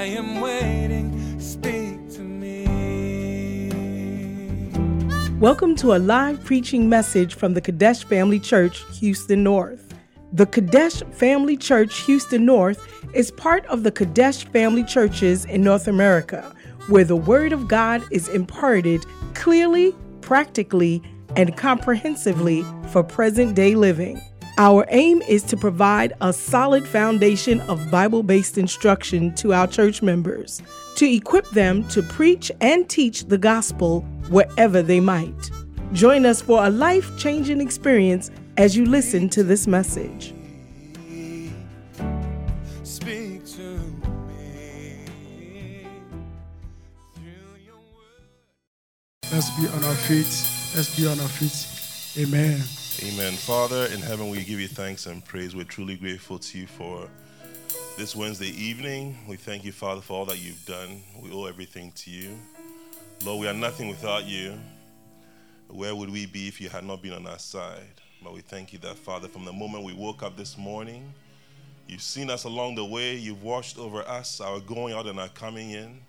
I am waiting. Speak to me. Welcome to a live preaching message from the Qodesh Family Church, Houston North. The Qodesh Family Church, Houston North, is part of the Qodesh Family Churches in North America, where the Word of God is imparted clearly, practically, and comprehensively for present day living. Our aim is to provide a solid foundation of Bible based instruction to our church members, to equip them to preach and teach the gospel wherever they might. Join us for a life changing experience as you listen to this message. Speak to me. Through your word. Let's be on our feet. Let's be on our feet. Amen. Amen. Father in heaven, we give you thanks and praise. We're truly grateful to you for this Wednesday evening. We thank you, Father, for all that you've done. We owe everything to you. Lord, we are nothing without you. Where would we be if you had not been on our side? But we thank you that, Father, from the moment we woke up this morning, you've seen us along the way. You've watched over us, our going out and our coming in.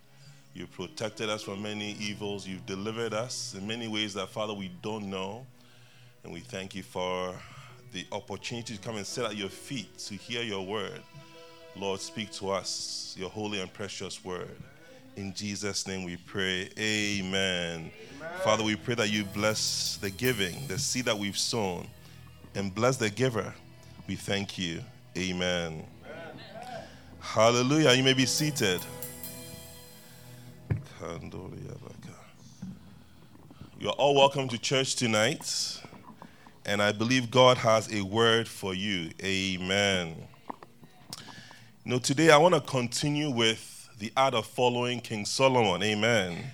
You've protected us from many evils. You've delivered us in many ways that, Father, we don't know. And we thank you for the opportunity to come and sit at your feet to hear your word. Lord, speak to us your holy and precious word. In Jesus' name we pray. Amen. Father, we pray that you bless the giving, the seed that we've sown, and bless the giver. We thank you. Amen. Hallelujah. You may be seated. You're all welcome to church tonight. And I believe God has a word for you. Amen. You know, today I want to continue with the art of following King Solomon. Amen.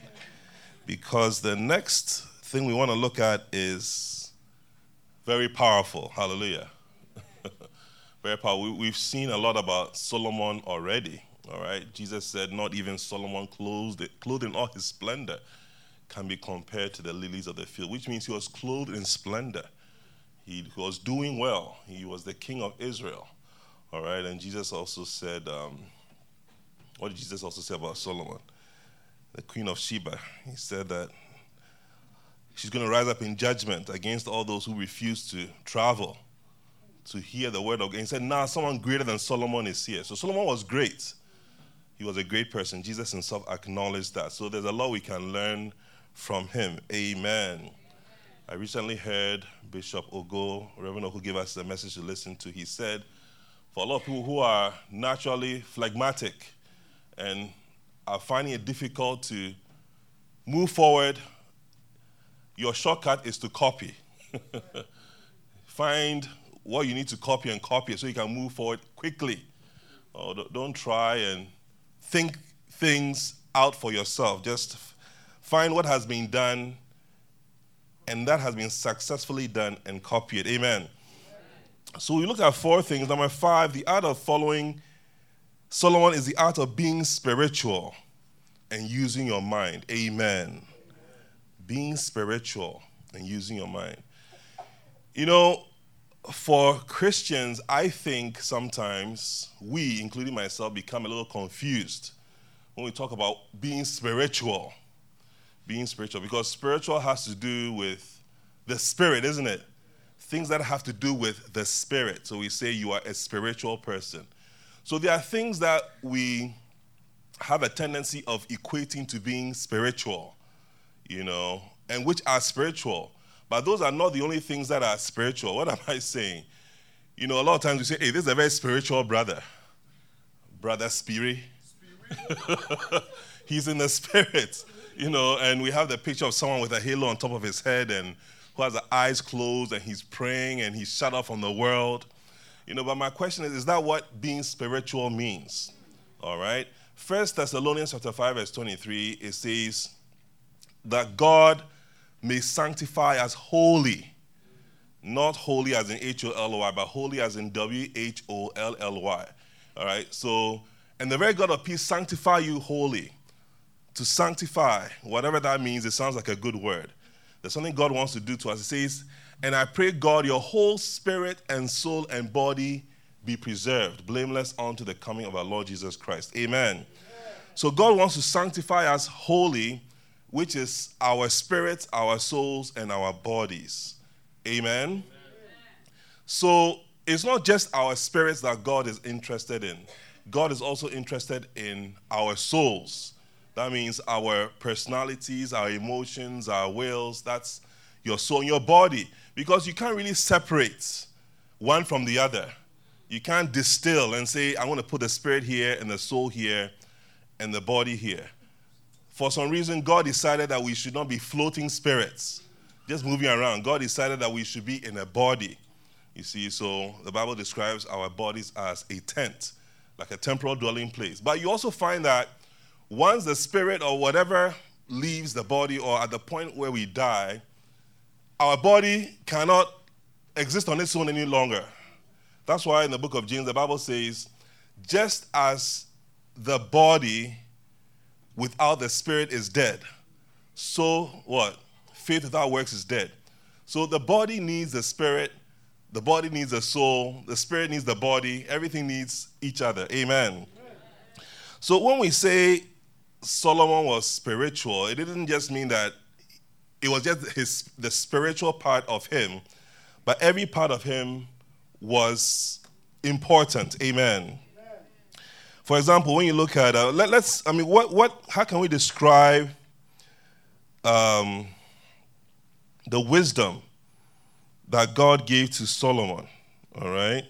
Because the next thing we want to look at is very powerful. Hallelujah. very powerful. We, we've seen a lot about Solomon already. All right. Jesus said, Not even Solomon clothed, clothed in all his splendor can be compared to the lilies of the field, which means he was clothed in splendor. He was doing well. He was the king of Israel. All right. And Jesus also said, um, what did Jesus also say about Solomon? The queen of Sheba. He said that she's going to rise up in judgment against all those who refuse to travel to hear the word of God. He said, now nah, someone greater than Solomon is here. So Solomon was great. He was a great person. Jesus himself acknowledged that. So there's a lot we can learn from him. Amen. I recently heard Bishop Ogo, Reverend who gave us a message to listen to. He said, for a lot of people who are naturally phlegmatic and are finding it difficult to move forward, your shortcut is to copy. Find what you need to copy and copy so you can move forward quickly. Oh, don't try and think things out for yourself. Just find what has been done and that has been successfully done and copied. Amen. So we look at four things. Number five, the art of following Solomon is the art of being spiritual and using your mind. Amen. Being spiritual and using your mind. You know, for Christians, I think sometimes we, including myself, become a little confused when we talk about being spiritual being spiritual because spiritual has to do with the spirit, isn't it? Things that have to do with the spirit. So we say you are a spiritual person. So there are things that we have a tendency of equating to being spiritual, you know, and which are spiritual. But those are not the only things that are spiritual. What am I saying? You know, a lot of times we say, hey, this is a very spiritual brother. Brother Spirit. He's in the spirit you know, and we have the picture of someone with a halo on top of his head and who has the eyes closed and he's praying and he's shut off from the world. You know, but my question is, is that what being spiritual means? All right. First Thessalonians chapter 5, verse 23, it says that God may sanctify us holy. Not holy as in H-O-L-Y, but holy as in W-H-O-L-L-Y. All right. So, and the very God of peace sanctify you holy to sanctify, whatever that means, it sounds like a good word. There's something God wants to do to us. He says, And I pray, God, your whole spirit and soul and body be preserved, blameless unto the coming of our Lord Jesus Christ. Amen. Amen. So God wants to sanctify us wholly, which is our spirits, our souls, and our bodies. Amen. So it's not just our spirits that God is interested in. God is also interested in our souls. That means our personalities, our emotions, our wills. That's your soul and your body. Because you can't really separate one from the other. You can't distill and say, I want to put the spirit here and the soul here and the body here. For some reason, God decided that we should not be floating spirits, just moving around. God decided that we should be in a body. You see, so the Bible describes our bodies as a tent, like a temporal dwelling place. But you also find that once the spirit or whatever leaves the body, or at the point where we die, our body cannot exist on its own any longer. That's why in the book of James, the Bible says, just as the body without the spirit is dead, so what? Faith without works is dead. So the body needs the spirit, the body needs the soul, the spirit needs the body, everything needs each other. Amen. So when we say Solomon was spiritual, it didn't just mean that it was just his the spiritual part of him, but every part of him was important. Amen. For example, when you look at uh, let, us I mean, what what how can we describe um, the wisdom that God gave to Solomon? All right.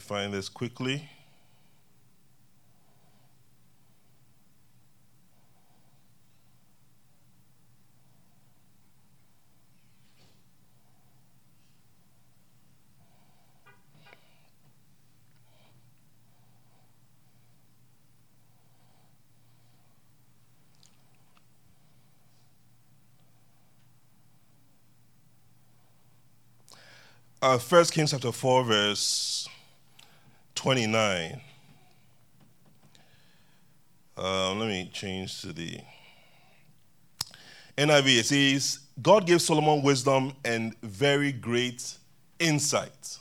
Find this quickly. Uh, First Kings chapter 4, verse 29. Uh, let me change to the NIV. It says, God gave Solomon wisdom and very great insight,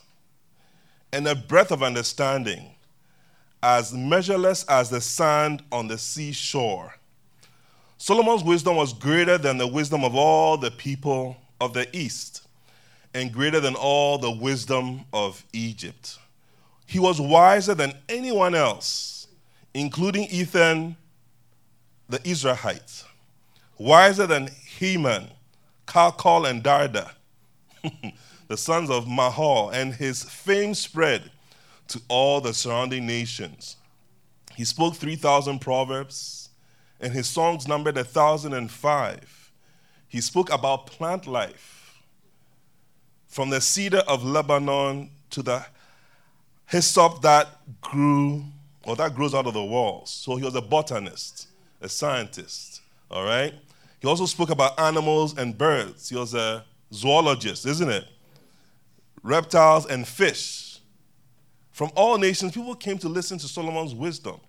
and a breadth of understanding as measureless as the sand on the seashore. Solomon's wisdom was greater than the wisdom of all the people of the East, and greater than all the wisdom of Egypt. He was wiser than anyone else, including Ethan the Ezrahite, wiser than Heman, Calcol, and Darda, the sons of Mahol, and his fame spread to all the surrounding nations. He spoke 3,000 proverbs, and his songs numbered 1,005. He spoke about plant life, from the cedar of Lebanon to the hyssop that grew or that grows out of the walls. So he was a botanist, a scientist, all right? He also spoke about animals and birds. He was a zoologist, isn't it? Reptiles and fish. From all nations, people came to listen to Solomon's wisdom,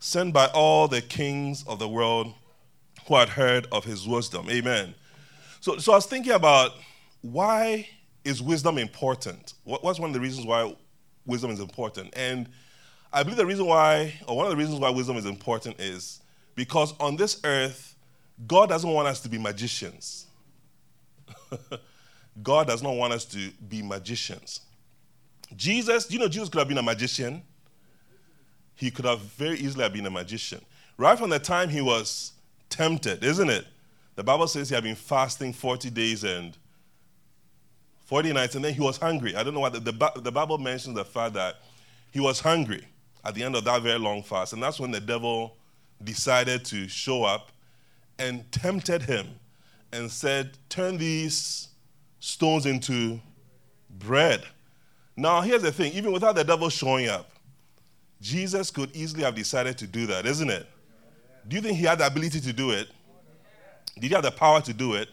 sent by all the kings of the world who had heard of his wisdom. Amen. So, so I was thinking about why is wisdom important? what's one of the reasons why wisdom is important. And I believe the reason why, or one of the reasons why wisdom is important is because on this earth, God doesn't want us to be magicians. God does not want us to be magicians. Jesus, you know, Jesus could have been a magician. He could have very easily have been a magician. Right from the time he was tempted, isn't it? The Bible says he had been fasting 40 days and 40 nights, and then he was hungry. I don't know why. The, the, the Bible mentions the fact that he was hungry at the end of that very long fast. And that's when the devil decided to show up and tempted him and said, Turn these stones into bread. Now, here's the thing even without the devil showing up, Jesus could easily have decided to do that, isn't it? Do you think he had the ability to do it? Did he have the power to do it?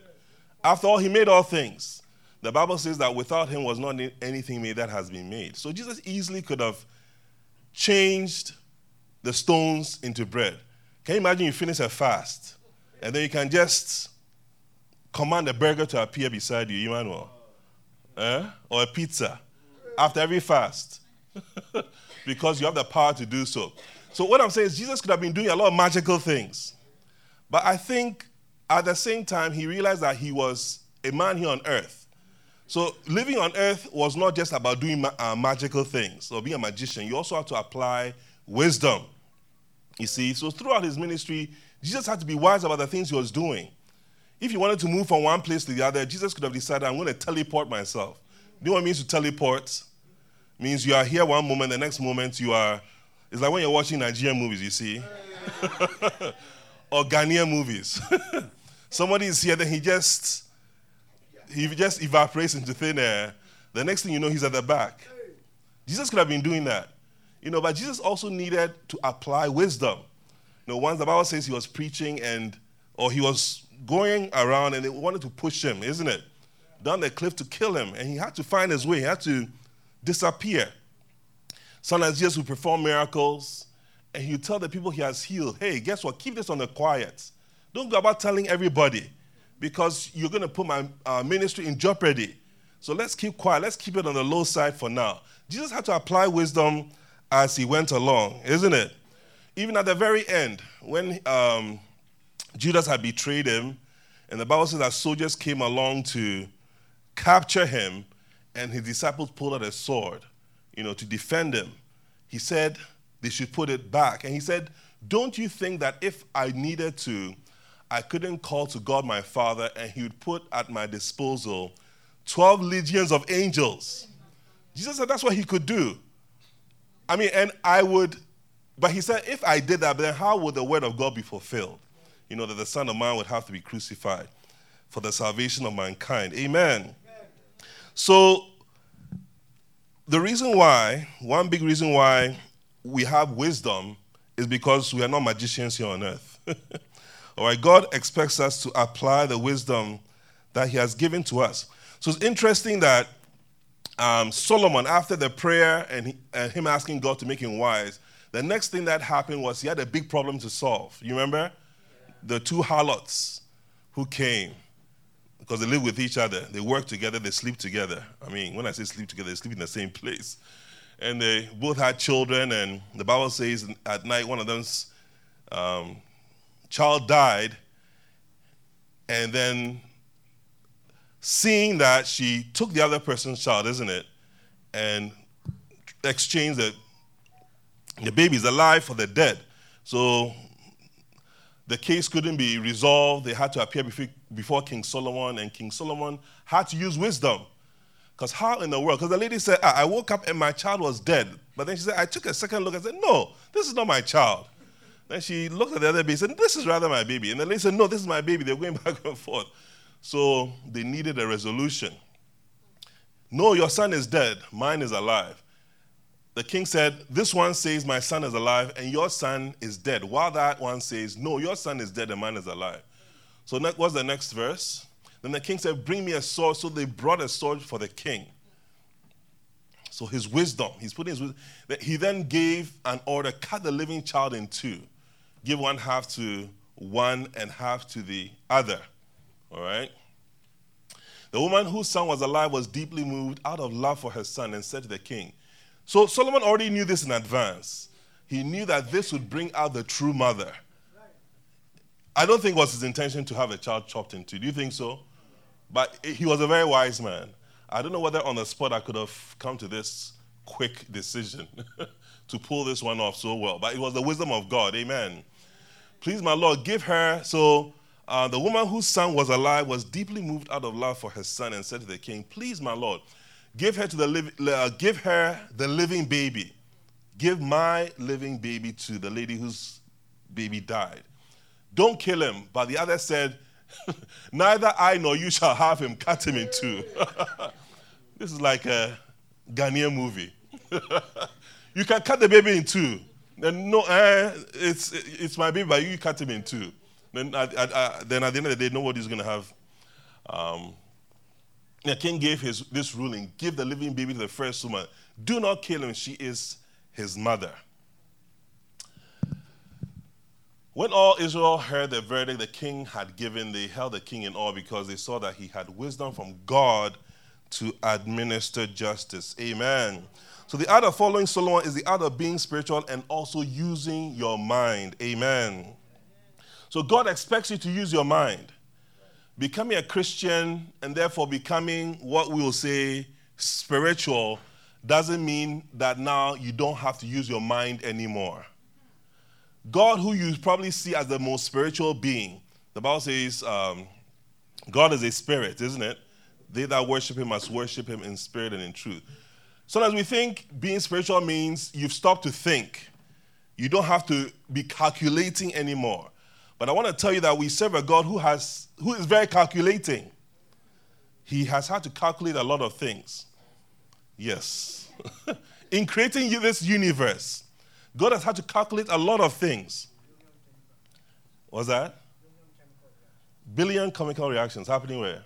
After all, he made all things. The Bible says that without him was not anything made that has been made. So Jesus easily could have changed the stones into bread. Can you imagine you finish a fast and then you can just command a burger to appear beside you, Emmanuel? Eh? Or a pizza after every fast because you have the power to do so. So, what I'm saying is, Jesus could have been doing a lot of magical things. But I think at the same time, he realized that he was a man here on earth. So, living on earth was not just about doing ma- uh, magical things or being a magician. You also have to apply wisdom. You see, so throughout his ministry, Jesus had to be wise about the things he was doing. If he wanted to move from one place to the other, Jesus could have decided, I'm going to teleport myself. You know what it means to teleport? It means you are here one moment, the next moment you are. It's like when you're watching Nigerian movies, you see, or Ghanaian movies. Somebody is here, then he just he just evaporates into thin air. The next thing you know, he's at the back. Jesus could have been doing that. You know, but Jesus also needed to apply wisdom. You know, once the Bible says he was preaching and or he was going around and they wanted to push him, isn't it? Down the cliff to kill him. And he had to find his way, he had to disappear. Sometimes Jesus would perform miracles and he would tell the people he has healed, hey, guess what? Keep this on the quiet. Don't go about telling everybody because you're going to put my uh, ministry in jeopardy. So let's keep quiet. Let's keep it on the low side for now. Jesus had to apply wisdom as he went along, isn't it? Even at the very end, when um, Judas had betrayed him, and the Bible says that soldiers came along to capture him, and his disciples pulled out a sword, you know, to defend him. He said they should put it back. And he said, Don't you think that if I needed to, I couldn't call to God my Father and he would put at my disposal 12 legions of angels? Jesus said that's what he could do. I mean, and I would, but he said, if I did that, then how would the word of God be fulfilled? You know, that the Son of Man would have to be crucified for the salvation of mankind. Amen. So, the reason why, one big reason why we have wisdom is because we are not magicians here on earth. All right, God expects us to apply the wisdom that He has given to us. So it's interesting that um, Solomon, after the prayer and, he, and him asking God to make him wise, the next thing that happened was he had a big problem to solve. You remember? The two harlots who came because they live with each other. They work together, they sleep together. I mean, when I say sleep together, they sleep in the same place. And they both had children, and the Bible says at night one of them's um, child died, and then seeing that she took the other person's child, isn't it, and exchanged the, the baby's alive for the dead. So the case couldn't be resolved. They had to appear before, King Solomon, and King Solomon had to use wisdom. Because how in the world? Because the lady said, I woke up and my child was dead. But then she said, I took a second look and said, No, this is not my child. Then she looked at the other baby and said, This is rather my baby. And the lady said, No, this is my baby. They're going back and forth. So they needed a resolution. No, your son is dead, mine is alive. The king said, This one says, My son is alive, and your son is dead. While that one says, No, your son is dead, and mine is alive. So, what's the next verse? Then the king said, Bring me a sword. So they brought a sword for the king. So his wisdom, he's putting his wisdom. He then gave an order cut the living child in two, give one half to one and half to the other. All right? The woman whose son was alive was deeply moved out of love for her son and said to the king. So Solomon already knew this in advance. He knew that this would bring out the true mother. I don't think it was his intention to have a child chopped into. Do you think so? But he was a very wise man. I don't know whether on the spot I could have come to this quick decision to pull this one off so well. But it was the wisdom of God. Amen. Please, my Lord, give her. So uh, the woman whose son was alive was deeply moved out of love for her son and said to the king, Please, my Lord, give her, to the li- uh, give her the living baby. Give my living baby to the lady whose baby died. Don't kill him. But the other said, Neither I nor you shall have him. Cut him in two. this is like a Ghanaian movie. you can cut the baby in two. Then no, eh, it's it's my baby, but you cut him in two. Then at, at, at, then at the end of the day, nobody's going to have um, the king gave his this ruling: give the living baby to the first woman. Do not kill him; she is his mother. When all Israel heard the verdict the king had given, they held the king in awe because they saw that he had wisdom from God to administer justice. Amen. So the art of following Solomon is the art of being spiritual and also using your mind. Amen. So God expects you to use your mind. Becoming a Christian and therefore becoming what we will say spiritual doesn't mean that now you don't have to use your mind anymore. God, who you probably see as the most spiritual being, the Bible says um, God is a spirit, isn't it? They that worship him must worship him in spirit and in truth. Sometimes we think being spiritual means you've stopped to think. You don't have to be calculating anymore. But I want to tell you that we serve a God who has who is very calculating. He has had to calculate a lot of things. Yes. in creating this universe, God has had to calculate a lot of things. What's that? Billion chemical reactions happening where?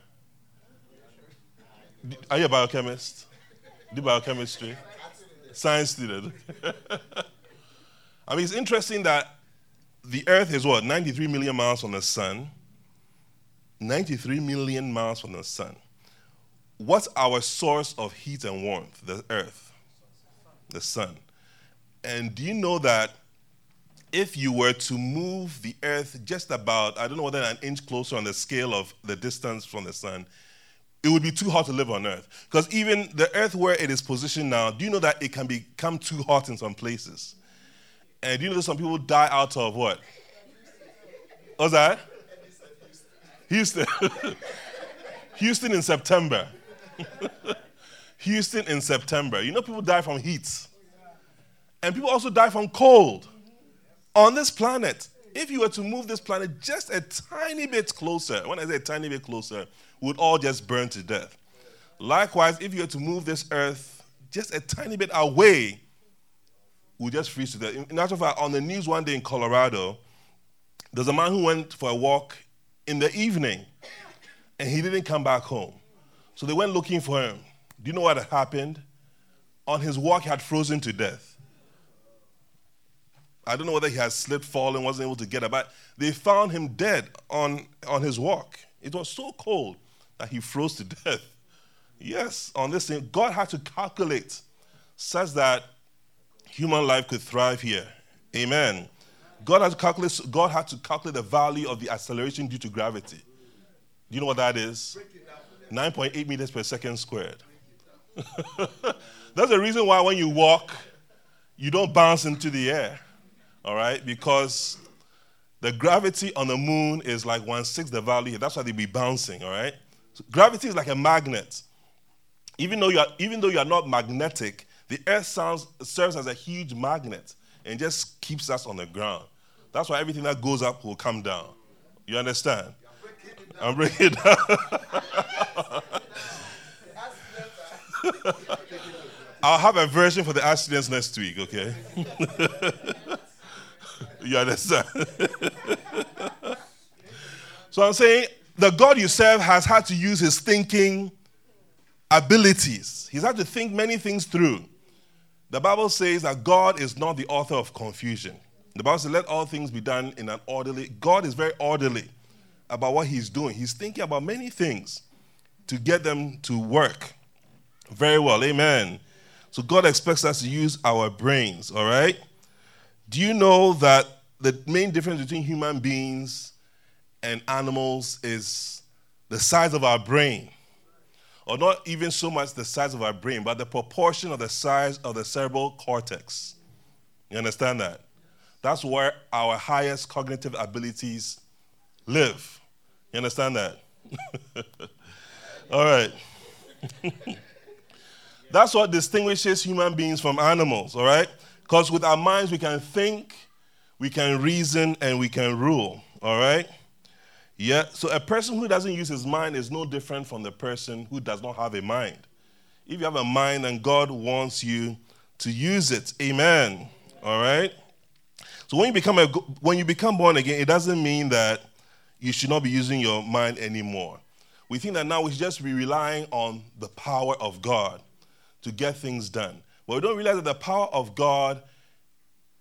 Are you a biochemist? Do biochemistry? Science student. I mean, it's interesting that the Earth is what? 93 million miles from the sun. 93 million miles from the sun. What's our source of heat and warmth? The Earth, the sun. And do you know that if you were to move the Earth just about, I don't know whether an inch closer on the scale of the distance from the sun, it would be too hot to live on Earth. Because even the Earth where it is positioned now, do you know that it can become too hot in some places? And do you know that some people die out of what? What's that? Houston. Houston in September. Houston in September. You know, people die from heat. And people also die from cold. On this planet, if you were to move this planet just a tiny bit closer, when I say a tiny bit closer, would all just burn to death. Likewise, if you were to move this earth just a tiny bit away, we'll just freeze to death. In actual fact, on the news one day in Colorado, there's a man who went for a walk in the evening and he didn't come back home. So they went looking for him. Do you know what happened? On his walk, he had frozen to death. I don't know whether he had slipped, fallen, wasn't able to get up, but they found him dead on, on his walk. It was so cold that he froze to death. Yes, on this thing, God had to calculate such that human life could thrive here. Amen. God had to calculate, God had to calculate the value of the acceleration due to gravity. Do you know what that is? 9.8 meters per second squared. That's the reason why when you walk, you don't bounce into the air all right? Because the gravity on the moon is like one sixth the value. That's why they'd be bouncing, all right? Gravity is like a magnet. Even though you are, even though you are not magnetic, the Earth sounds, serves as a huge magnet and just keeps us on the ground. That's why everything that goes up will come down. You understand? I'm breaking it down. I'll have a version for the accidents next week, okay? You understand? so I'm saying the God you serve has had to use his thinking abilities. He's had to think many things through. The Bible says that God is not the author of confusion. The Bible says, let all things be done in an orderly. God is very orderly about what he's doing. He's thinking about many things to get them to work very well. Amen. So God expects us to use our brains, all right? Do you know that the main difference between human beings and animals is the size of our brain? Or not even so much the size of our brain, but the proportion of the size of the cerebral cortex. You understand that? That's where our highest cognitive abilities live. You understand that? All right. That's what distinguishes human beings from animals, all right? Because with our minds, we can think, we can reason, and we can rule. All right? Yeah. So a person who doesn't use his mind is no different from the person who does not have a mind. If you have a mind and God wants you to use it, amen. All right? So when you become a when you become born again, it doesn't mean that you should not be using your mind anymore. we think that now we should just be relying on the power of God to get things done. But we don't realize that the power of God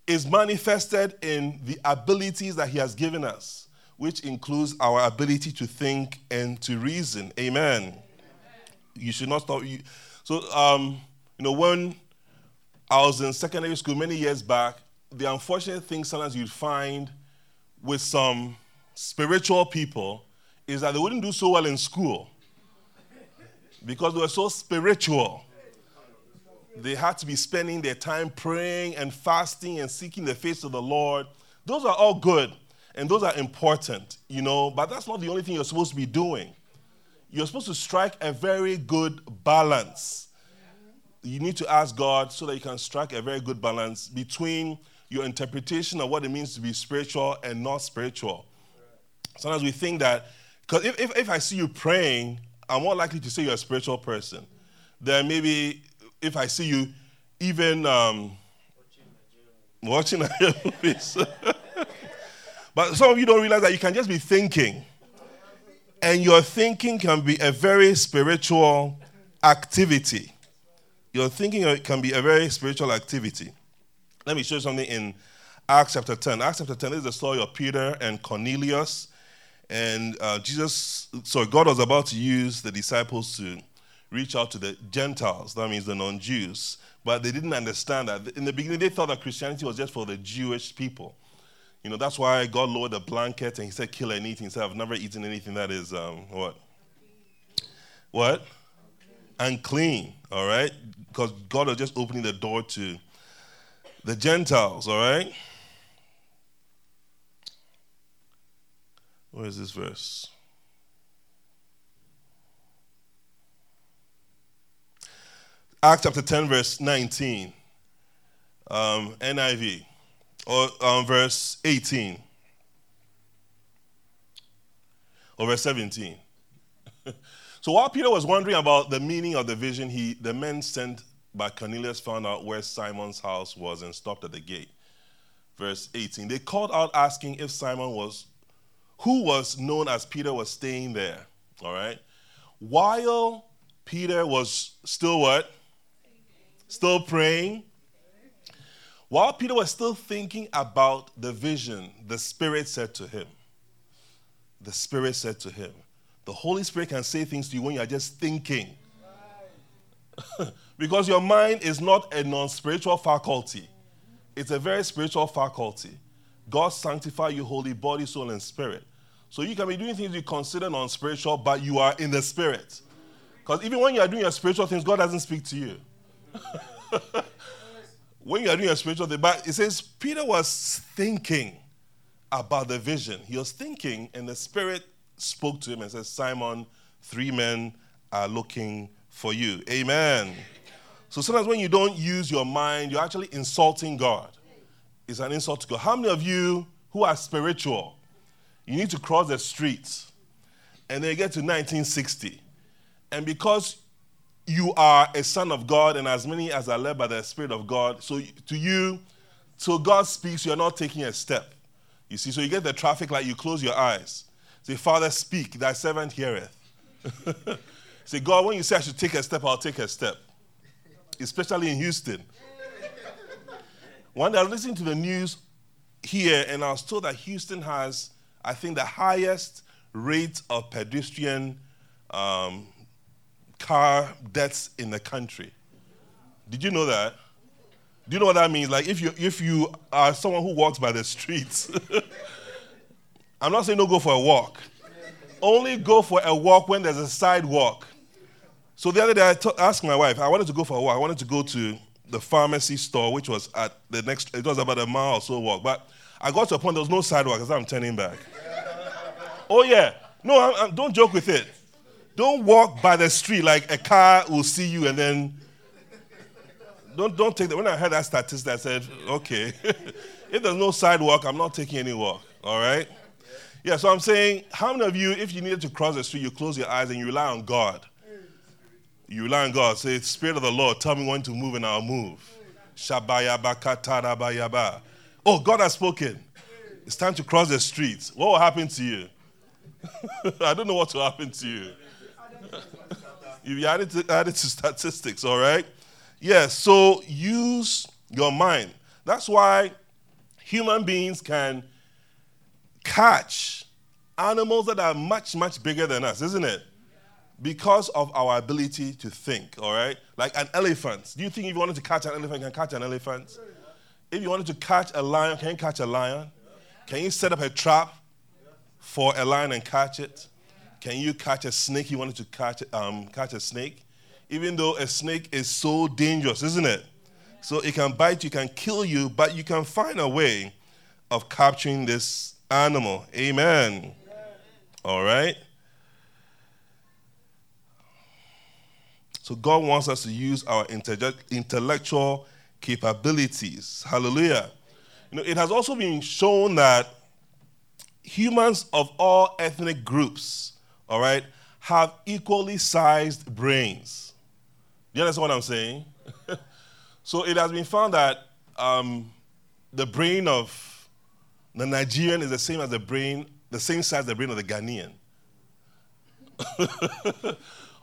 is manifested in the abilities that He has given us, which includes our ability to think and to reason. Amen. You should not stop. You, so, um, you know, when I was in secondary school many years back, the unfortunate thing sometimes you'd find with some spiritual people is that they wouldn't do so well in school because they were so spiritual. They had to be spending their time praying and fasting and seeking the face of the Lord. Those are all good and those are important, you know, but that's not the only thing you're supposed to be doing. You're supposed to strike a very good balance. You need to ask God so that you can strike a very good balance between your interpretation of what it means to be spiritual and not spiritual. Sometimes we think that, because if, if, if I see you praying, I'm more likely to say you're a spiritual person. Then maybe if I see you even um, watching movies. but some of you don't realize that you can just be thinking. And your thinking can be a very spiritual activity. Your thinking can be a very spiritual activity. Let me show you something in Acts chapter 10. Acts chapter 10 This is the story of Peter and Cornelius. And uh, Jesus, so God was about to use the disciples to reach out to the Gentiles, that means the non Jews. But they didn't understand that. In the beginning, they thought that Christianity was just for the Jewish people. You know, that's why God lowered the blanket and He said, kill and eat. He said, I've never eaten anything that is, um, what? What? Unclean, all right? Because God was just opening the door to the Gentiles, all right? Where is this verse? Acts chapter 10, verse 19, um, NIV, or um, verse 18, or verse 17. so while Peter was wondering about the meaning of the vision, he, the men sent by Cornelius found out where Simon's house was and stopped at the gate. Verse 18. They called out asking if Simon was who was known as Peter, was staying there. All right. While Peter was still what? Still praying. While Peter was still thinking about the vision, the Spirit said to him, The Spirit said to him, The Holy Spirit can say things to you when you are just thinking. because your mind is not a non spiritual faculty, it's a very spiritual faculty. God sanctify you holy body, soul, and spirit. So you can be doing things you consider non spiritual, but you are in the spirit. Because even when you are doing your spiritual things, God doesn't speak to you. when you are doing your spiritual thing, but it says Peter was thinking about the vision. He was thinking, and the Spirit spoke to him and said, Simon, three men are looking for you. Amen. So sometimes when you don't use your mind, you're actually insulting God It's an insult to God. How many of you who are spiritual, you need to cross the streets and then you get to 1960, and because you are a son of God, and as many as are led by the Spirit of God, so to you, till God speaks, you're not taking a step. You see, so you get the traffic light, you close your eyes. Say, Father, speak, thy servant heareth. say, God, when you say I should take a step, I'll take a step. Especially in Houston. One day I was listening to the news here, and I was told that Houston has, I think, the highest rate of pedestrian um, car deaths in the country. Did you know that? Do you know what that means? Like, if you if you are someone who walks by the streets, I'm not saying don't go for a walk. Only go for a walk when there's a sidewalk. So the other day I t- asked my wife, I wanted to go for a walk. I wanted to go to the pharmacy store, which was at the next, it was about a mile or so walk. But I got to a point, there was no sidewalk, as I'm turning back. oh, yeah. No, I'm, I'm, don't joke with it. Don't walk by the street like a car will see you and then. Don't, don't take that. When I heard that statistic, I said, okay, if there's no sidewalk, I'm not taking any walk. All right? Yeah, so I'm saying, how many of you, if you needed to cross the street, you close your eyes and you rely on God? You rely on God. Say, Spirit of the Lord, tell me when to move and I'll move. Oh, God has spoken. It's time to cross the street. What will happen to you? I don't know what will happen to you. You added to, added to statistics, all right? Yes, so use your mind. That's why human beings can catch animals that are much, much bigger than us, isn't it? Because of our ability to think, all right? Like an elephant. Do you think if you wanted to catch an elephant, you can catch an elephant? If you wanted to catch a lion, can you catch a lion? Can you set up a trap for a lion and catch it? Can you catch a snake? You wanted to catch, um, catch a snake? Even though a snake is so dangerous, isn't it? So it can bite you, can kill you, but you can find a way of capturing this animal. Amen. All right? So God wants us to use our intellectual capabilities. Hallelujah. You know, it has also been shown that humans of all ethnic groups, all right, have equally sized brains. You understand what I'm saying? so it has been found that um, the brain of the Nigerian is the same as the brain, the same size as the brain of the Ghanaian.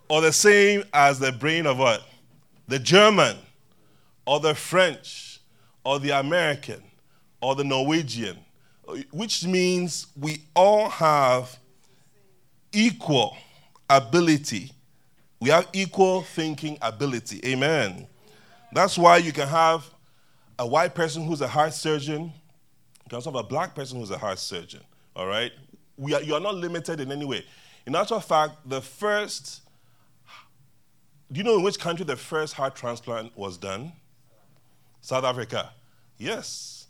or the same as the brain of what? The German, or the French, or the American, or the Norwegian, which means we all have equal ability. We have equal thinking ability. Amen. That's why you can have a white person who's a heart surgeon. You can also have a black person who's a heart surgeon. All right? We are, you are not limited in any way. In actual fact, the first, do you know in which country the first heart transplant was done? South Africa. Yes.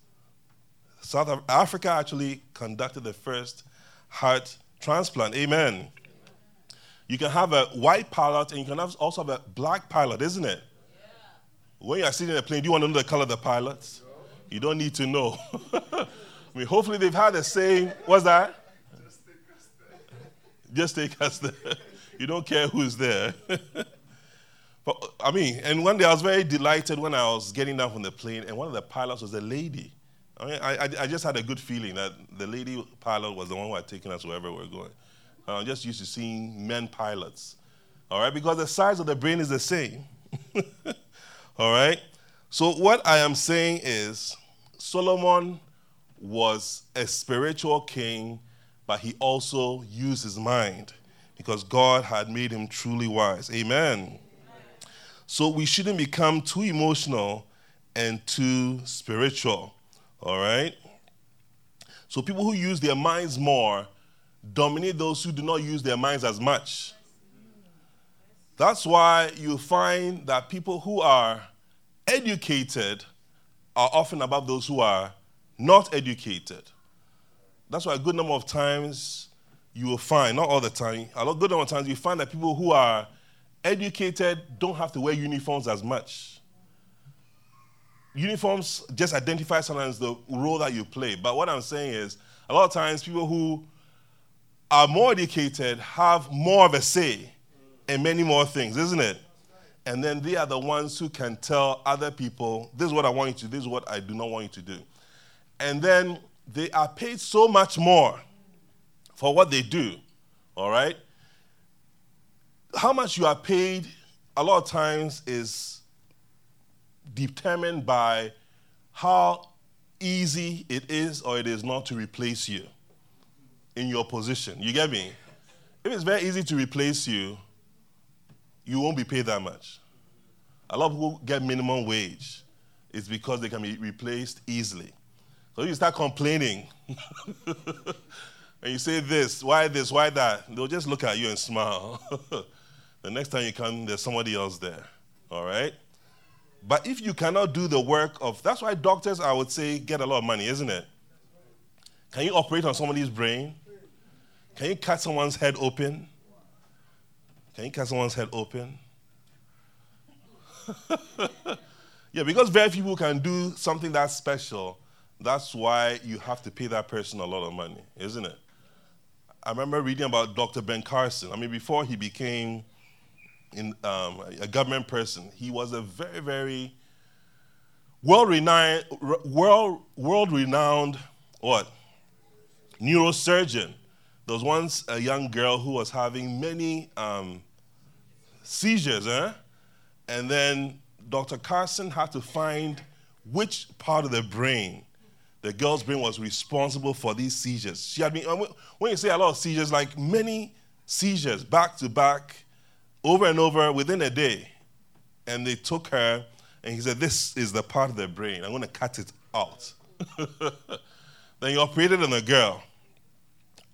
South Africa actually conducted the first heart transplant. Amen. You can have a white pilot and you can have also have a black pilot, isn't it? Yeah. When you are sitting in a plane, do you want to know the color of the pilots? You don't need to know. I mean, hopefully they've had the same. What's that? Just take us there. you don't care who's there. but, I mean, and one day I was very delighted when I was getting down from the plane, and one of the pilots was a lady. I mean, I, I, just had a good feeling that the lady pilot was the one who had taken us wherever we we're going. I'm just used to seeing men pilots. All right, because the size of the brain is the same. All right? So, what I am saying is Solomon was a spiritual king but he also used his mind because God had made him truly wise. Amen. So we shouldn't become too emotional and too spiritual. All right? So people who use their minds more dominate those who do not use their minds as much. That's why you find that people who are educated are often above those who are not educated. That's why a good number of times you will find, not all the time, a good number of times you find that people who are educated don't have to wear uniforms as much. Uniforms just identify sometimes the role that you play. But what I'm saying is, a lot of times people who are more educated have more of a say in many more things, isn't it? And then they are the ones who can tell other people, this is what I want you to do, this is what I do not want you to do. And then they are paid so much more for what they do, all right? How much you are paid a lot of times is determined by how easy it is or it is not to replace you in your position. You get me? If it's very easy to replace you, you won't be paid that much. A lot of people get minimum wage. It's because they can be replaced easily. So you start complaining. and you say this, why this, why that, they'll just look at you and smile. the next time you come, there's somebody else there. All right? But if you cannot do the work of, that's why doctors, I would say, get a lot of money, isn't it? Can you operate on somebody's brain? Can you cut someone's head open? Can you cut someone's head open? yeah, because very few people can do something that special that's why you have to pay that person a lot of money, isn't it? I remember reading about Dr. Ben Carson. I mean, before he became in, um, a government person, he was a very, very world-renowned, world, world-renowned what? Neurosurgeon. There was once a young girl who was having many um, seizures, eh? And then Dr. Carson had to find which part of the brain, the girl's brain, was responsible for these seizures. She had been, when you say a lot of seizures, like many seizures back to back, over and over within a day. And they took her, and he said, This is the part of the brain. I'm going to cut it out. then he operated on the girl.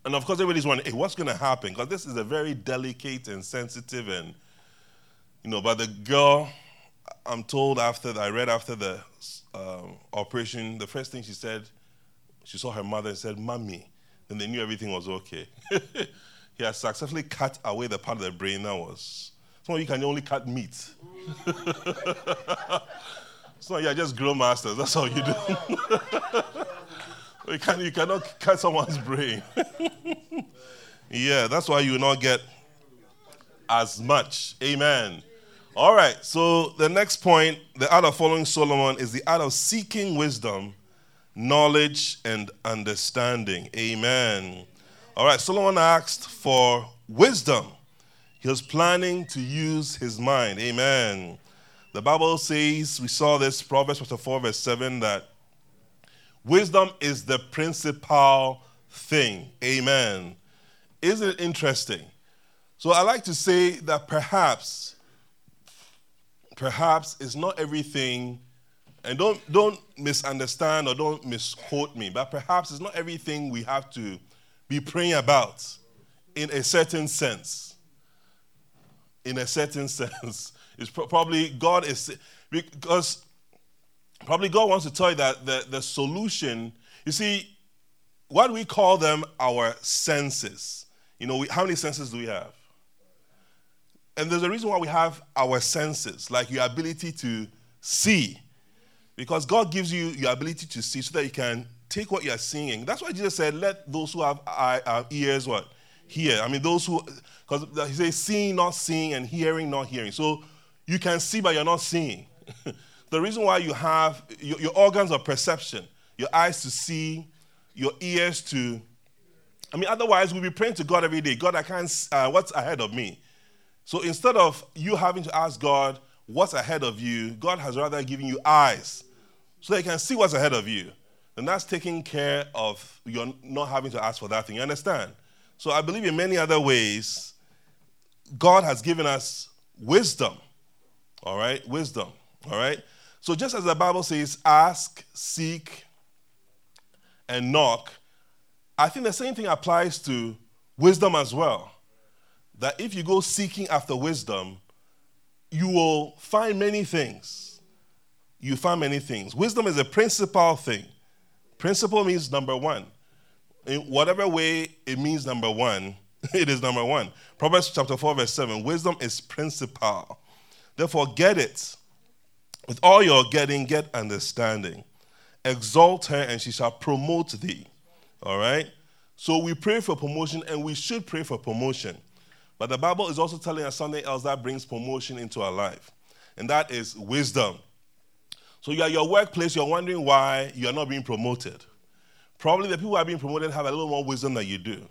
And of course, everybody's wondering, hey, what's going to happen? Because this is a very delicate and sensitive and, you know, but the girl, I'm told after, I read after the um, operation, the first thing she said, she saw her mother and said, Mommy. And they knew everything was okay. he has successfully cut away the part of the brain that was. Some of you can only cut meat. so you're just grill masters. That's all you do. You, can, you cannot cut someone's brain. yeah, that's why you will not get as much. Amen. All right, so the next point, the art of following Solomon, is the art of seeking wisdom, knowledge, and understanding. Amen. All right, Solomon asked for wisdom. He was planning to use his mind. Amen. The Bible says, we saw this, Proverbs chapter 4, verse 7, that Wisdom is the principal thing. Amen. Isn't it interesting? So I like to say that perhaps, perhaps it's not everything, and don't, don't misunderstand or don't misquote me, but perhaps it's not everything we have to be praying about in a certain sense. In a certain sense. It's probably God is, because Probably God wants to tell you that the, the solution, you see, what we call them our senses. You know, we, how many senses do we have? And there's a reason why we have our senses, like your ability to see. Because God gives you your ability to see so that you can take what you're seeing. That's why Jesus said, let those who have eye, uh, ears what? Hear. I mean, those who, because he says, seeing, not seeing, and hearing, not hearing. So you can see, but you're not seeing. The reason why you have your, your organs of perception, your eyes to see, your ears to. I mean, otherwise, we'll be praying to God every day God, I can't, uh, what's ahead of me? So instead of you having to ask God, what's ahead of you, God has rather given you eyes so you can see what's ahead of you. And that's taking care of you're not having to ask for that thing. You understand? So I believe in many other ways, God has given us wisdom. All right? Wisdom. All right? So, just as the Bible says, ask, seek, and knock, I think the same thing applies to wisdom as well. That if you go seeking after wisdom, you will find many things. You find many things. Wisdom is a principal thing. Principle means number one. In whatever way it means number one, it is number one. Proverbs chapter 4, verse 7 Wisdom is principal. Therefore, get it with all your getting, get understanding. Exalt her, and she shall promote thee. All right? So we pray for promotion, and we should pray for promotion. But the Bible is also telling us something else that brings promotion into our life, and that is wisdom. So you're at your workplace, you're wondering why you're not being promoted. Probably the people who are being promoted have a little more wisdom than you do.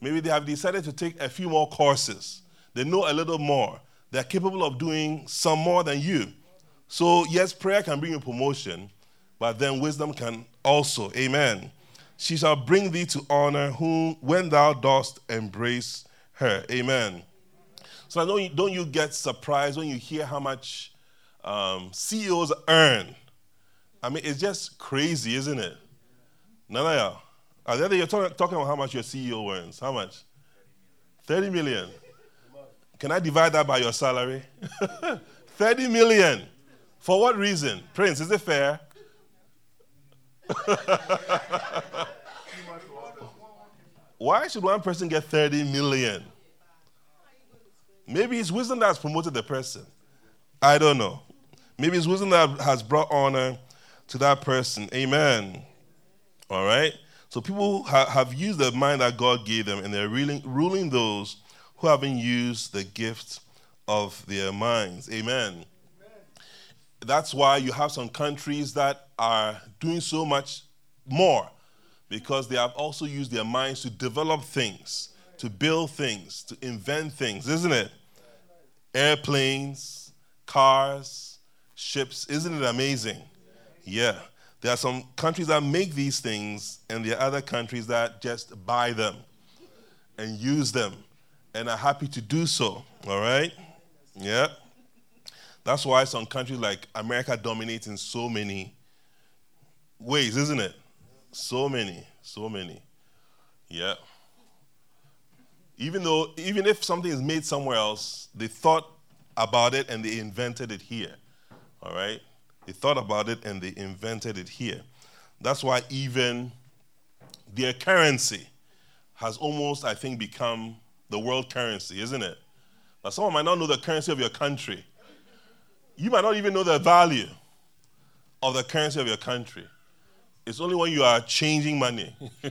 Maybe they have decided to take a few more courses. They know a little more. They're capable of doing some more than you. So, yes, prayer can bring you promotion, but then wisdom can also. Amen. She shall bring thee to honor whom when thou dost embrace her. Amen. So don't you, don't you get surprised when you hear how much um, CEOs earn? I mean, it's just crazy, isn't it? None of y'all. Are there you're talking, talking about how much your CEO earns? How much? 30 million. Can I divide that by your salary? 30 million. For what reason? Prince, is it fair? Why should one person get 30 million? Maybe it's wisdom that has promoted the person. I don't know. Maybe it's wisdom that has brought honor to that person. Amen. All right? So people ha- have used the mind that God gave them and they're ruling, ruling those who haven't used the gift of their minds. Amen that's why you have some countries that are doing so much more because they have also used their minds to develop things, to build things, to invent things, isn't it? airplanes, cars, ships. Isn't it amazing? Yeah. There are some countries that make these things, and there are other countries that just buy them and use them and are happy to do so. All right? Yeah. That's why some countries like America dominate in so many ways, isn't it? So many, so many. Yeah. Even though, even if something is made somewhere else, they thought about it and they invented it here. All right? They thought about it and they invented it here. That's why even their currency has almost, I think, become the world currency, isn't it? Now, someone might not know the currency of your country. You might not even know the value of the currency of your country. It's only when you are changing money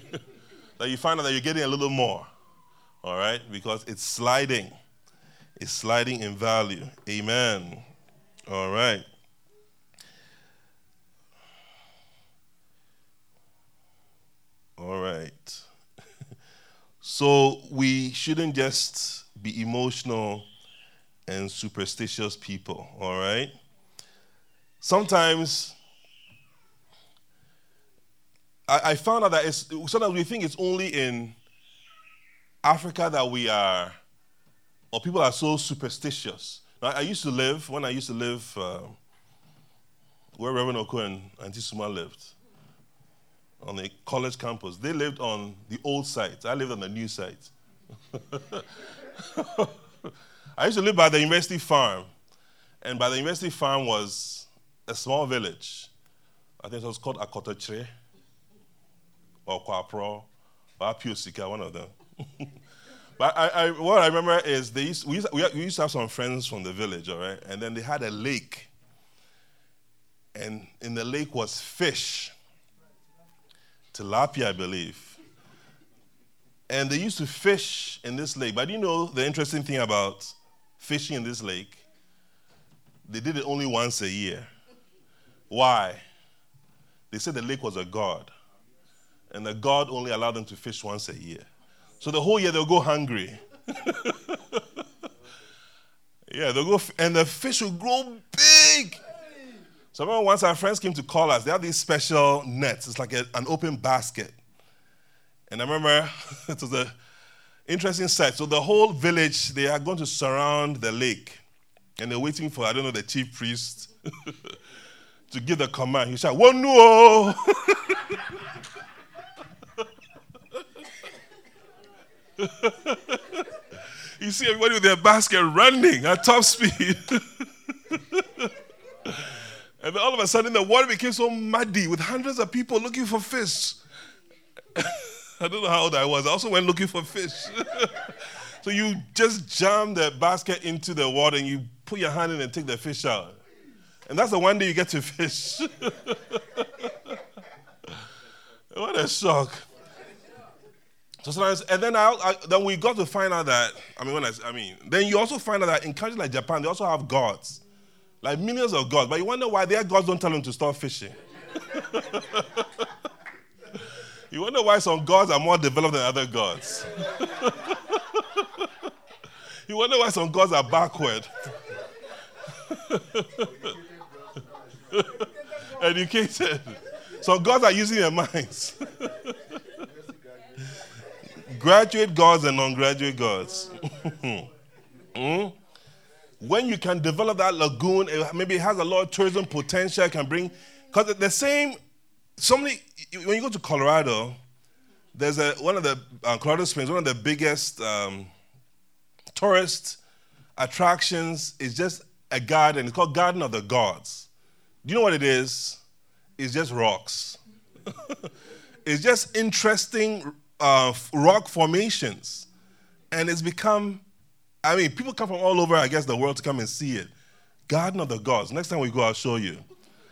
that you find out that you're getting a little more. All right? Because it's sliding. It's sliding in value. Amen. All right. All right. so we shouldn't just be emotional and superstitious people, all right? Sometimes I, I found out that it's, sometimes we think it's only in Africa that we are, or people are so superstitious. Now, I used to live, when I used to live uh, where Reverend Oko and Auntie Suma lived, on the college campus. They lived on the old site. I lived on the new site. I used to live by the university farm. And by the university farm was a small village. I think it was called Akotokyir or Kwaprow or Apewosika, one of them. but I, I, what I remember is they used, we, used, we used to have some friends from the village, all right? And then they had a lake. And in the lake was fish tilapia, I believe. And they used to fish in this lake. But you know the interesting thing about fishing in this lake? They did it only once a year. Why? They said the lake was a god. And the god only allowed them to fish once a year. So the whole year they'll go hungry. yeah, they'll go, f- and the fish will grow big. So I remember once our friends came to call us, they have these special nets. It's like a, an open basket. And I remember it was an interesting sight. So the whole village, they are going to surround the lake. And they're waiting for, I don't know, the chief priest to give the command. He said, no! you see everybody with their basket running at top speed. And all of a sudden, the water became so muddy with hundreds of people looking for fish. I don't know how old I was. I also went looking for fish. so you just jam the basket into the water and you put your hand in and take the fish out. And that's the one day you get to fish. what a shock. So sometimes, and then I, I, then we got to find out that I mean when I, I mean then you also find out that in countries like Japan they also have gods like millions of gods. But you wonder why their gods don't tell them to stop fishing. you wonder why some gods are more developed than other gods. you wonder why some gods are backward. Educated. Some gods are using their minds. Graduate gods and non graduate gods. mm? When you can develop that lagoon, maybe it has a lot of tourism potential, it can bring, because the same, so many, when you go to Colorado, there's a, one of the, uh, Colorado Springs, one of the biggest um, tourist attractions is just a garden. It's called Garden of the Gods. Do you know what it is? It's just rocks. it's just interesting uh, rock formations. And it's become I mean, people come from all over, I guess, the world to come and see it. Garden of the Gods. Next time we go, I'll show you.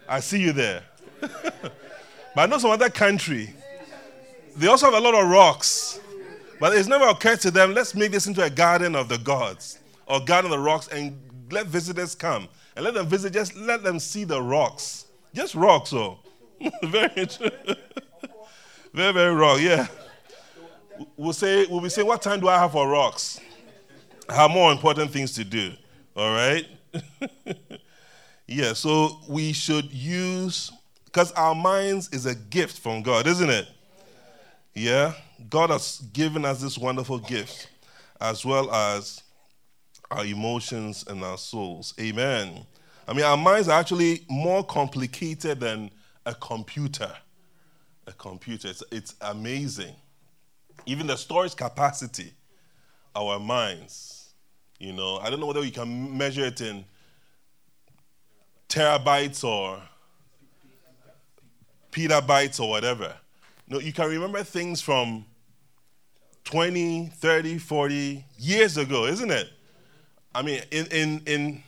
I see you there. but I know some other country. They also have a lot of rocks. But it's never occurred to them, let's make this into a garden of the gods or garden of the rocks and let visitors come. And let them visit, just let them see the rocks. Just rocks, oh. very, true. very, very rock, yeah. We'll say, we'll be saying, what time do I have for rocks? Have more important things to do. All right? yeah, so we should use, because our minds is a gift from God, isn't it? Yeah? God has given us this wonderful gift, as well as our emotions and our souls. Amen. I mean, our minds are actually more complicated than a computer. A computer. It's, it's amazing. Even the storage capacity, our minds. You know, I don't know whether you can measure it in terabytes or petabytes or whatever. No, you can remember things from 20, 30, 40 years ago, isn't it? I mean, in, in, in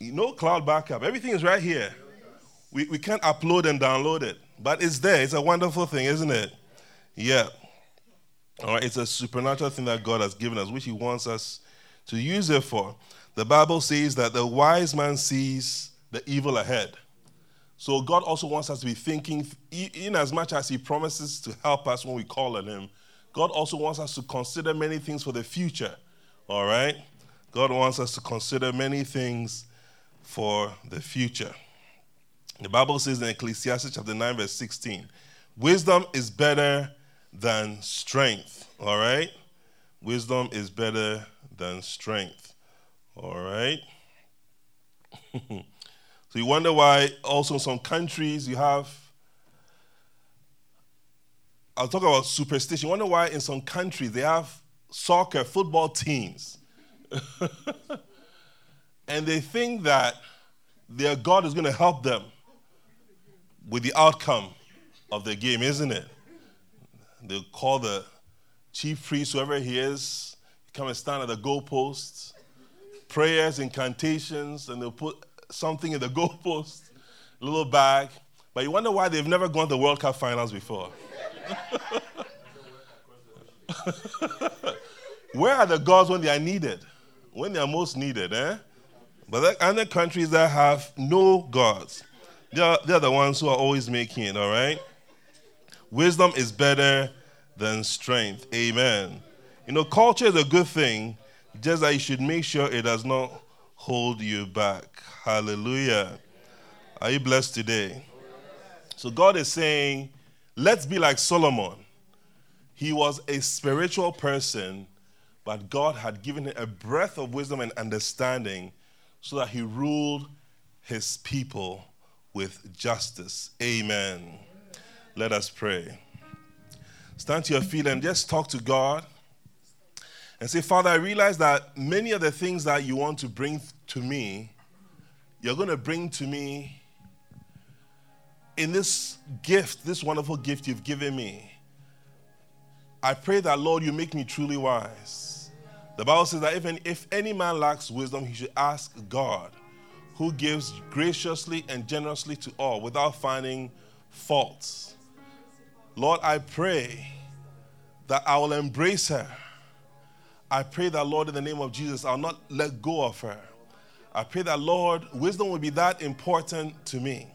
no cloud backup. Everything is right here. We, we can't upload and download it, but it's there. It's a wonderful thing, isn't it? Yeah. All right, it's a supernatural thing that God has given us, which He wants us to use it for. The Bible says that the wise man sees the evil ahead. So God also wants us to be thinking, in as much as He promises to help us when we call on Him, God also wants us to consider many things for the future. All right? God wants us to consider many things for the future. The Bible says in Ecclesiastes chapter 9, verse 16, wisdom is better than strength. All right? Wisdom is better than strength. All right? so you wonder why also in some countries you have I'll talk about superstition. You wonder why in some countries they have soccer football teams. and they think that their God is going to help them with the outcome of the game, isn't it? They'll call the chief priest, whoever he is, come and stand at the goalposts, prayers, incantations, and they'll put something in the goalpost, a little bag. But you wonder why they've never gone to the World Cup finals before. Where are the gods when they are needed? When they are most needed, eh? But there are other countries that have no gods. They're, they're the ones who are always making it, all right? Wisdom is better than strength. Amen. You know, culture is a good thing, just that you should make sure it does not hold you back. Hallelujah. Are you blessed today? So God is saying, let's be like Solomon. He was a spiritual person but God had given him a breath of wisdom and understanding so that he ruled his people with justice. Amen. Let us pray. Stand to your feet and just talk to God and say, Father, I realize that many of the things that you want to bring to me, you're going to bring to me in this gift, this wonderful gift you've given me. I pray that, Lord, you make me truly wise. The Bible says that even if any man lacks wisdom, he should ask God, who gives graciously and generously to all without finding faults. Lord, I pray that I will embrace her. I pray that, Lord, in the name of Jesus, I'll not let go of her. I pray that, Lord, wisdom will be that important to me.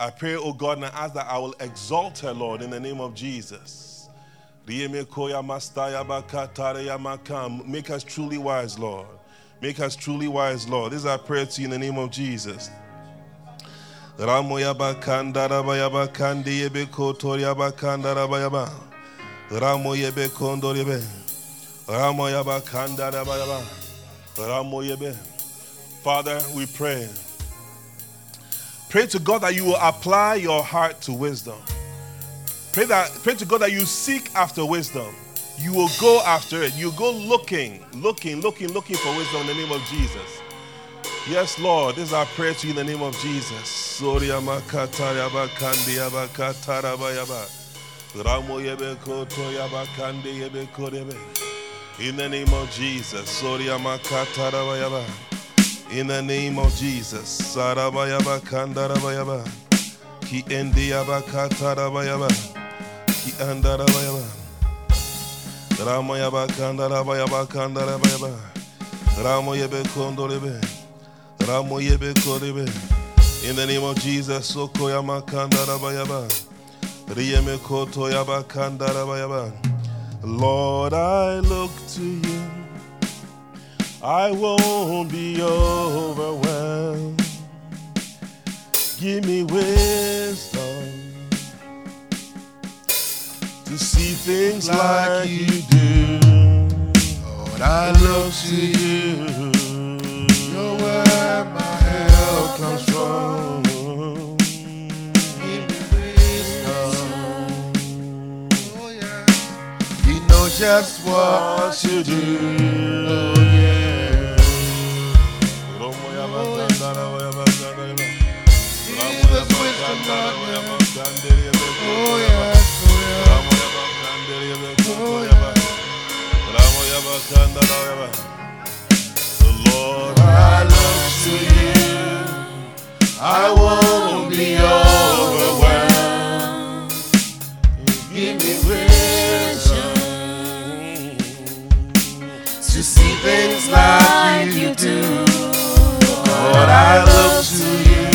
I pray, oh God, and I ask that I will exalt her, Lord, in the name of Jesus. Make us truly wise, Lord. Make us truly wise, Lord. This is our prayer to you in the name of Jesus. Ramoyaba kandaraba kandi yebe kotoriaba kandaraba yaba. Ramo yebe kondoribe. Ramo yaba kandaraba yaba. Ramo yebe. Father, we pray. Pray to God that you will apply your heart to wisdom. Pray that pray to God that you seek after wisdom. You will go after it. You go looking, looking, looking, looking for wisdom in the name of Jesus. Yes, Lord, this is our prayer to you in the name of Jesus. In the name of Jesus. In the name of Jesus. Sarabayaba kandarabayaba. Ki endiyaba katarabayaba ki andara bayaba. Ramo yaba kandara bayaba kandara bayaba. Ramo yebe kondorebe. Ramo yebe korebe. In the name of Jesus, soko yama kandara. Riyeme koto yaba kandara. Lord, I look to you. I won't be overwhelmed. Give me wisdom to see things like you do. Lord, I look to you. Just what you do. Oh, yeah. Give us wisdom, yeah. Oh, yes, oh, yeah. The Lord, I look to you. I won't be overwhelmed. Things like you do. Lord, I look to you.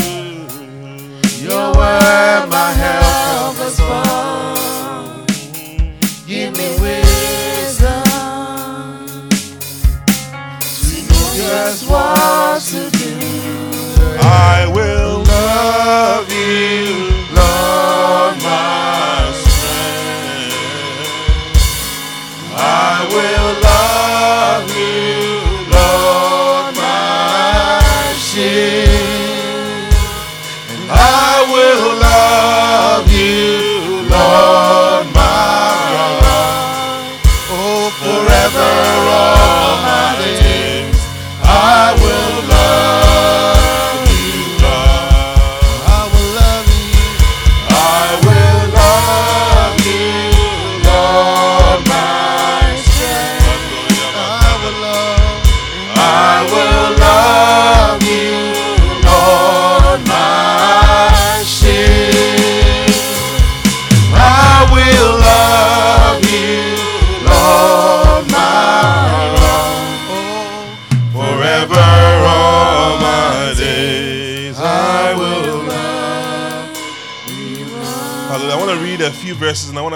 You're where my help comes from. Give me wisdom to know just what to do. I will love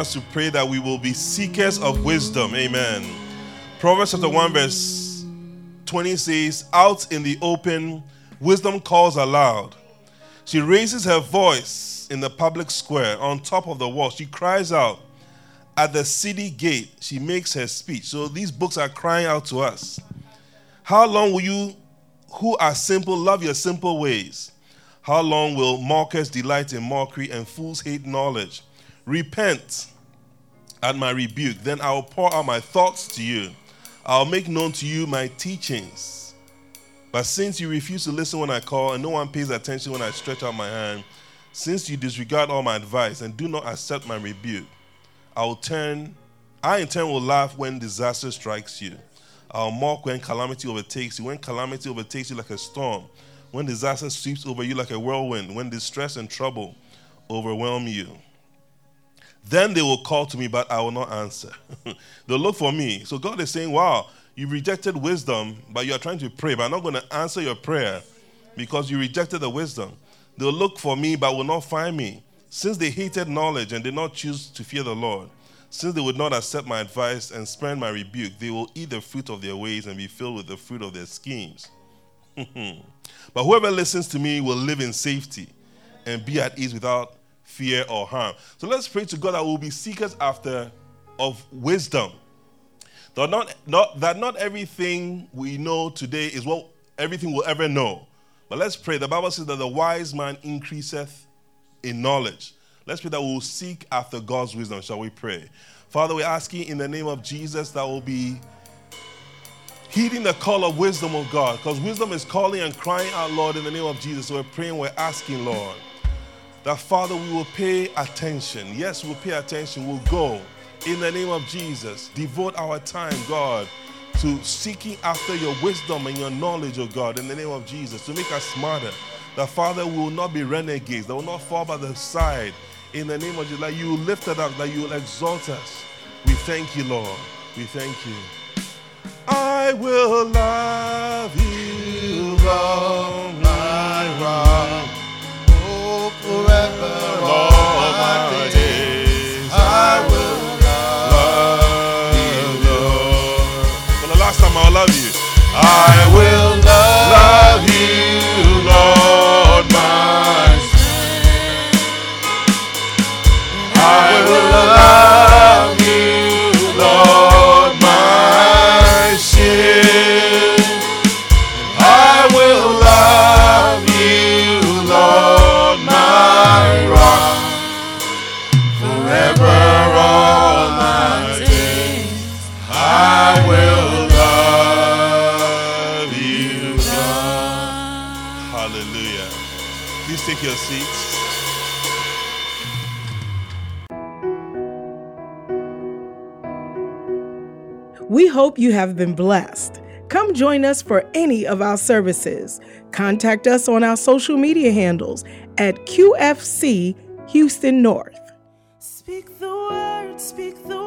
us to pray that we will be seekers of wisdom. Amen. Proverbs chapter 1, verse 20 says, Out in the open, wisdom calls aloud. She raises her voice in the public square on top of the wall. She cries out at the city gate. She makes her speech. So these books are crying out to us. How long will you, who are simple, love your simple ways? How long will mockers delight in mockery and fools hate knowledge? Repent at my rebuke, then I will pour out my thoughts to you. I'll make known to you my teachings. But since you refuse to listen when I call, and no one pays attention when I stretch out my hand, since you disregard all my advice and do not accept my rebuke, I will turn, I in turn will laugh when disaster strikes you. I'll mock when calamity overtakes you, when calamity overtakes you like a storm, when disaster sweeps over you like a whirlwind, when distress and trouble overwhelm you. Then they will call to me, but I will not answer. They'll look for me. So God is saying, Wow, you rejected wisdom, but you are trying to pray, but I'm not going to answer your prayer because you rejected the wisdom. They'll look for me, but will not find me. Since they hated knowledge and did not choose to fear the Lord, since they would not accept my advice and spurn my rebuke, they will eat the fruit of their ways and be filled with the fruit of their schemes. but whoever listens to me will live in safety and be at ease without fear or harm. So let's pray to God that we'll be seekers after of wisdom. That not, not, that not everything we know today is what everything we'll ever know. But let's pray. The Bible says that the wise man increaseth in knowledge. Let's pray that we'll seek after God's wisdom. Shall we pray? Father, we're asking in the name of Jesus that we'll be heeding the call of wisdom of God. Because wisdom is calling and crying out, Lord, in the name of Jesus. So we're praying, we're asking, Lord, that Father, we will pay attention. Yes, we'll pay attention. We'll go in the name of Jesus. Devote our time, God, to seeking after your wisdom and your knowledge, of God, in the name of Jesus, to make us smarter. That Father, we will not be renegades, that will not fall by the side. In the name of Jesus, that you will lift us up, that you will exalt us. We thank you, Lord. We thank you. I will love you, Lord, my rock. I will hope you have been blessed. Come join us for any of our services. Contact us on our social media handles at QFC Houston North. Speak the word, speak the